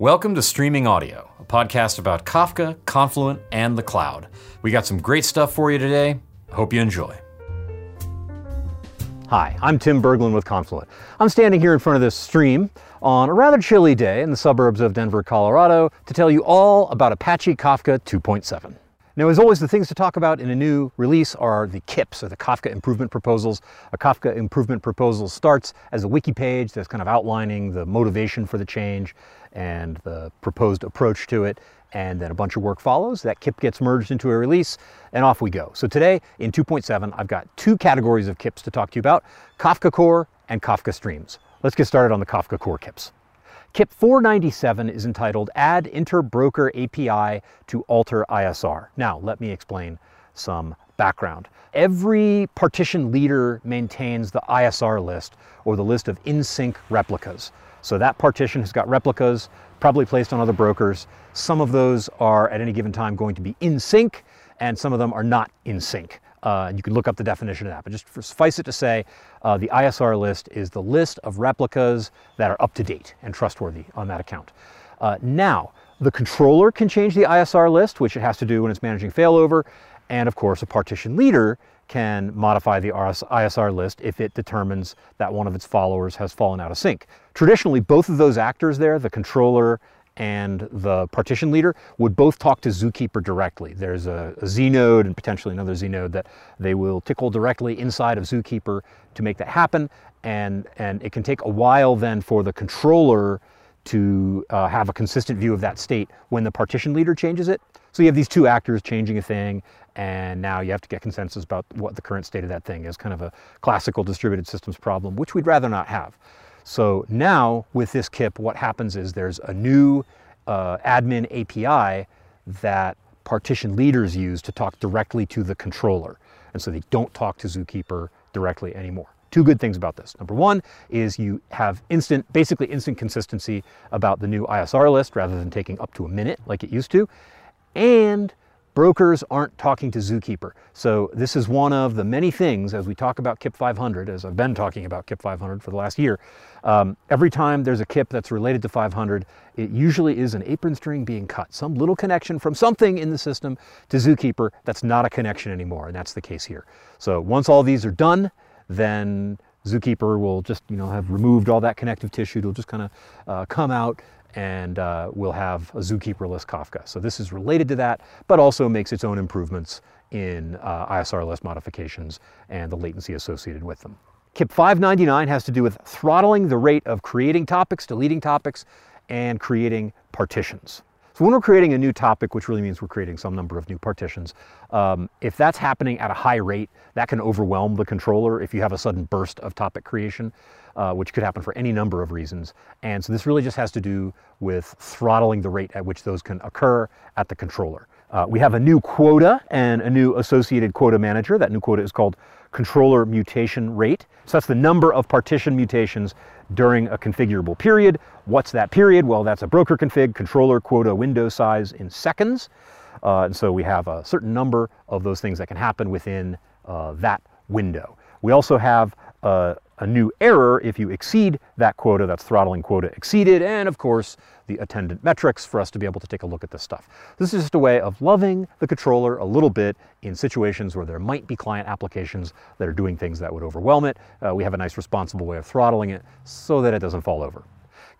Welcome to Streaming Audio, a podcast about Kafka, Confluent, and the cloud. We got some great stuff for you today. Hope you enjoy. Hi, I'm Tim Berglund with Confluent. I'm standing here in front of this stream on a rather chilly day in the suburbs of Denver, Colorado, to tell you all about Apache Kafka 2.7. Now, as always, the things to talk about in a new release are the KIPs, or the Kafka Improvement Proposals. A Kafka Improvement Proposal starts as a wiki page that's kind of outlining the motivation for the change and the proposed approach to it, and then a bunch of work follows. That KIP gets merged into a release, and off we go. So today, in 2.7, I've got two categories of KIPs to talk to you about, Kafka Core and Kafka Streams. Let's get started on the Kafka Core KIPs. KIP 497 is entitled Add Interbroker API to Alter ISR. Now, let me explain some background. Every partition leader maintains the ISR list or the list of in-sync replicas. So that partition has got replicas probably placed on other brokers. Some of those are at any given time going to be in sync and some of them are not in sync. Uh, you can look up the definition of that, but just suffice it to say, uh, the ISR list is the list of replicas that are up to date and trustworthy on that account. Uh, now, the controller can change the ISR list, which it has to do when it's managing failover, and of course, a partition leader can modify the ISR list if it determines that one of its followers has fallen out of sync. Traditionally, both of those actors there, the controller and the partition leader would both talk to Zookeeper directly. There's a, Z node and potentially another Z node that they will tickle directly inside of Zookeeper to make that happen. And, and it can take a while then for the controller to uh, have a consistent view of that state when the partition leader changes it. So you have these two actors changing a thing, and now you have to get consensus about what the current state of that thing is, kind of a classical distributed systems problem, which we'd rather not have. So now with this KIP, what happens is there's a new uh, admin API that partition leaders use to talk directly to the controller. And so they don't talk to Zookeeper directly anymore. Two good things about this. Number one is you have instant, basically instant consistency about the new ISR list rather than taking up to a minute like it used to. And brokers aren't talking to Zookeeper. So this is one of the many things as we talk about KIP 500, as I've been talking about KIP 500 for the last year. Um, every time there's a KIP that's related to 500, it usually is an apron string being cut, some little connection from something in the system to Zookeeper that's not a connection anymore, and that's the case here. So once all these are done, then Zookeeper will just you know have removed all that connective tissue. It'll just kind of uh, come out and uh, we'll have a zookeeper-less Kafka. So this is related to that, but also makes its own improvements in uh, ISR list modifications and the latency associated with them. KIP 599 has to do with throttling the rate of creating topics, deleting topics, and creating partitions. So when we're creating a new topic, which really means we're creating some number of new partitions, um, if that's happening at a high rate, that can overwhelm the controller if you have a sudden burst of topic creation, uh, which could happen for any number of reasons. And so this really just has to do with throttling the rate at which those can occur at the controller. Uh, we have a new quota and a new associated quota manager. That new quota is called controller mutation rate. So that's the number of partition mutations during a configurable period. What's that period? Well, that's a broker config controller quota window size in seconds. Uh, and so we have a certain number of those things that can happen within uh, that window. We also have uh, a new error if you exceed that quota, that's throttling quota exceeded, and of course the attendant metrics for us to be able to take a look at this stuff. This is just a way of loving the controller a little bit in situations where there might be client applications that are doing things that would overwhelm it. Uh, we have a nice responsible way of throttling it so that it doesn't fall over.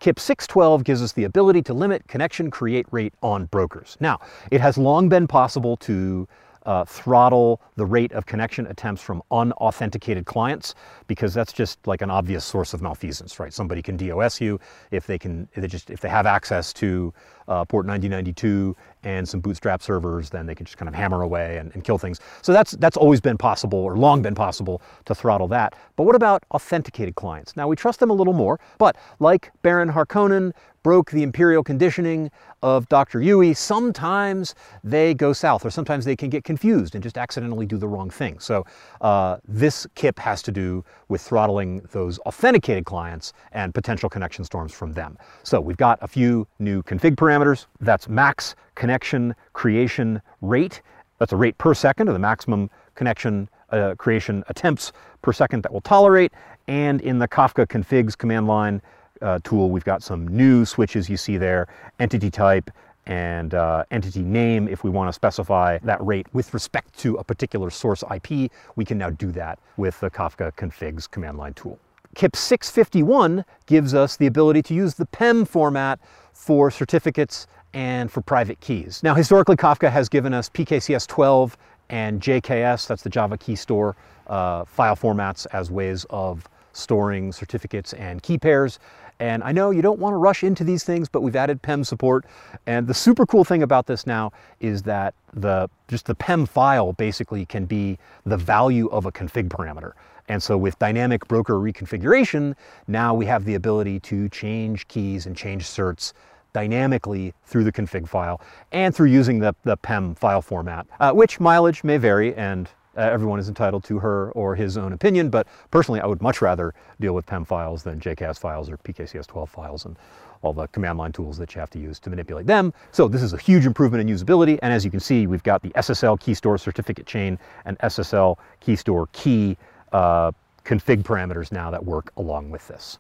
KIP 612 gives us the ability to limit connection create rate on brokers. Now, it has long been possible to uh, throttle the rate of connection attempts from unauthenticated clients because that's just like an obvious source of malfeasance, right? Somebody can DOS you if they can, if they just if they have access to uh, port 9092 and some bootstrap servers, then they can just kind of hammer away and, and kill things. So that's that's always been possible or long been possible to throttle that. But what about authenticated clients? Now we trust them a little more, but like Baron Harkonnen, broke the imperial conditioning of Dr. Yueh, sometimes they go south or sometimes they can get confused and just accidentally do the wrong thing. So uh, this KIP has to do with throttling those authenticated clients and potential connection storms from them. So we've got a few new config parameters. That's max connection creation rate. That's a rate per second or the maximum connection uh, creation attempts per second that will tolerate. And in the Kafka configs command line, uh, tool, we've got some new switches you see there, entity type, and uh, entity name. If we want to specify that rate with respect to a particular source IP, we can now do that with the Kafka configs command line tool. KIP 651 gives us the ability to use the PEM format for certificates and for private keys. Now, historically, Kafka has given us PKCS 12 and JKS, that's the Java key store, uh, file formats as ways of storing certificates and key pairs. And I know you don't want to rush into these things, but we've added PEM support. And the super cool thing about this now is that the just the PEM file basically can be the value of a config parameter. And so with dynamic broker reconfiguration, now we have the ability to change keys and change certs dynamically through the config file and through using the, the PEM file format, uh, which mileage may vary and uh, everyone is entitled to her or his own opinion, but personally I would much rather deal with PEM files than JKS files or PKCS12 files and all the command line tools that you have to use to manipulate them. So this is a huge improvement in usability, and as you can see, we've got the SSL key store certificate chain and SSL key store key uh, config parameters now that work along with this.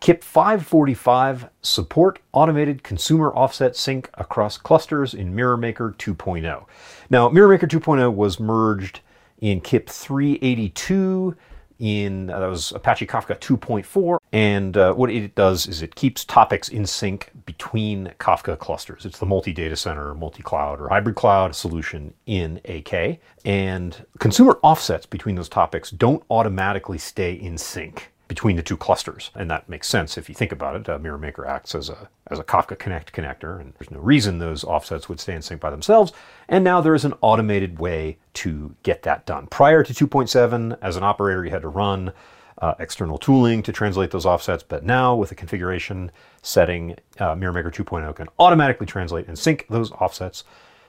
KIP 545 support automated consumer offset sync across clusters in MirrorMaker 2.0. Now, MirrorMaker 2.0 was merged in KIP 382 in uh, that was Apache Kafka 2.4 and uh, what it does is it keeps topics in sync between Kafka clusters. It's the multi-data center, multi-cloud or hybrid cloud solution in AK and consumer offsets between those topics don't automatically stay in sync between the two clusters. And that makes sense if you think about it. Uh, MirrorMaker acts as a, as a Kafka Connect connector, and there's no reason those offsets would stay in sync by themselves. And now there is an automated way to get that done. Prior to 2.7, as an operator, you had to run uh, external tooling to translate those offsets, but now with the configuration setting, uh, MirrorMaker 2.0 can automatically translate and sync those offsets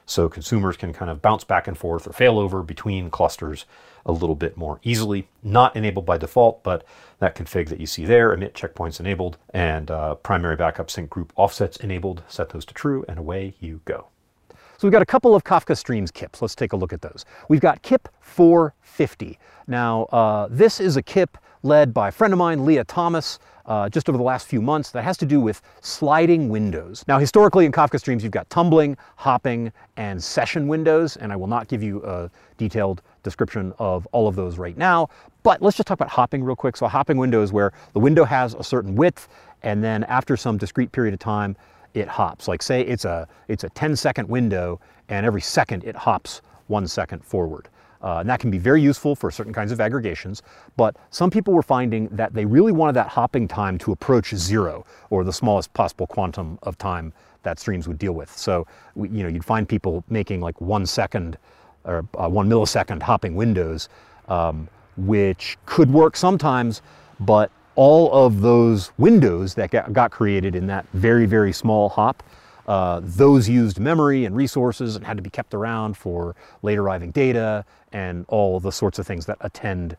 so consumers can kind of bounce back and forth or failover between clusters a little bit more easily. Not enabled by default, but that config that you see there, emit checkpoints enabled, and uh, primary backup sync group offsets enabled, set those to true, and away you go. So we've got a couple of Kafka Streams KIPs. Let's take a look at those. We've got KIP 450. Now, uh, this is a KIP led by a friend of mine, Leah Thomas, uh, just over the last few months that has to do with sliding windows. Now, historically in Kafka Streams, you've got tumbling, hopping, and session windows, and I will not give you a detailed description of all of those right now, but let's just talk about hopping real quick. So a hopping window is where the window has a certain width, and then after some discrete period of time, it hops. Like say it's a, it's a 10 second window, and every second it hops one second forward. Uh, and that can be very useful for certain kinds of aggregations, but some people were finding that they really wanted that hopping time to approach zero, or the smallest possible quantum of time that streams would deal with. So, you know, you'd find people making like one second or uh, one millisecond hopping windows, um, which could work sometimes, but all of those windows that got created in that very, very small hop uh, those used memory and resources and had to be kept around for late arriving data and all the sorts of things that attend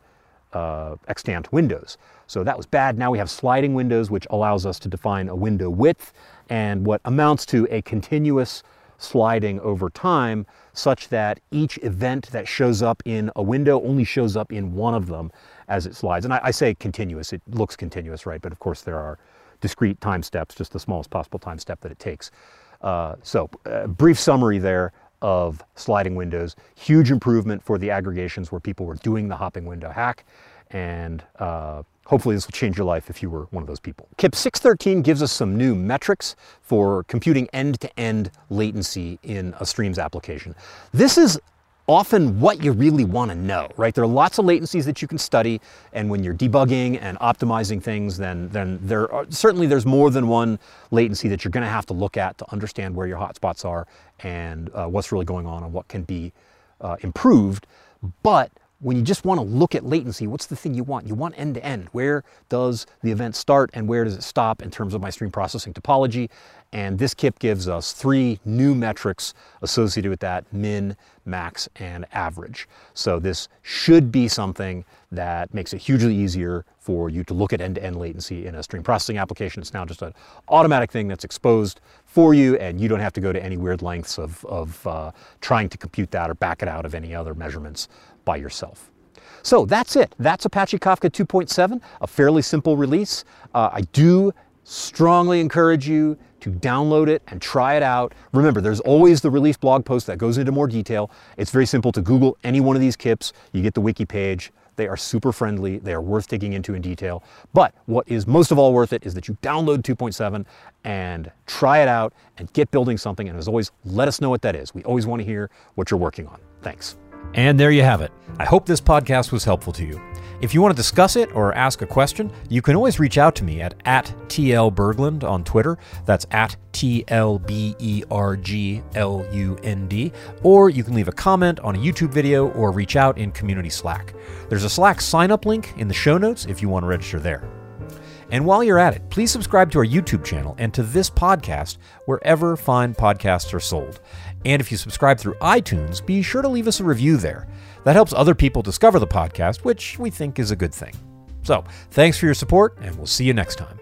uh, extant windows. So that was bad. Now we have sliding windows, which allows us to define a window width and what amounts to a continuous sliding over time such that each event that shows up in a window only shows up in one of them as it slides. And I, I say continuous, it looks continuous, right? But of course there are discrete time steps, just the smallest possible time step that it takes. Uh, so uh, brief summary there of sliding windows. Huge improvement for the aggregations where people were doing the hopping window hack. And uh, hopefully this will change your life if you were one of those people. KIP 613 gives us some new metrics for computing end-to-end -end latency in a Streams application. This is often what you really want to know, right? There are lots of latencies that you can study, and when you're debugging and optimizing things, then, then there are, certainly there's more than one latency that you're going to have to look at to understand where your hotspots are and uh, what's really going on and what can be uh, improved. But when you just want to look at latency, what's the thing you want? You want end to end. Where does the event start and where does it stop in terms of my stream processing topology? And this KIP gives us three new metrics associated with that, min, max, and average. So this should be something that makes it hugely easier for you to look at end-to-end -end latency in a stream processing application. It's now just an automatic thing that's exposed for you and you don't have to go to any weird lengths of, of uh, trying to compute that or back it out of any other measurements by yourself. So that's it. That's Apache Kafka 2.7, a fairly simple release. Uh, I do strongly encourage you to download it and try it out. Remember, there's always the release blog post that goes into more detail. It's very simple to Google any one of these KIPs. You get the wiki page. They are super friendly. They are worth digging into in detail. But what is most of all worth it is that you download 2.7 and try it out and get building something. And as always, let us know what that is. We always want to hear what you're working on. Thanks. And there you have it. I hope this podcast was helpful to you. If you want to discuss it or ask a question, you can always reach out to me at, at tlberglund on Twitter. That's at T L B E R G L U N D. Or you can leave a comment on a YouTube video or reach out in Community Slack. There's a Slack sign up link in the show notes if you want to register there. And while you're at it, please subscribe to our YouTube channel and to this podcast wherever fine podcasts are sold. And if you subscribe through iTunes, be sure to leave us a review there. That helps other people discover the podcast, which we think is a good thing. So, thanks for your support, and we'll see you next time.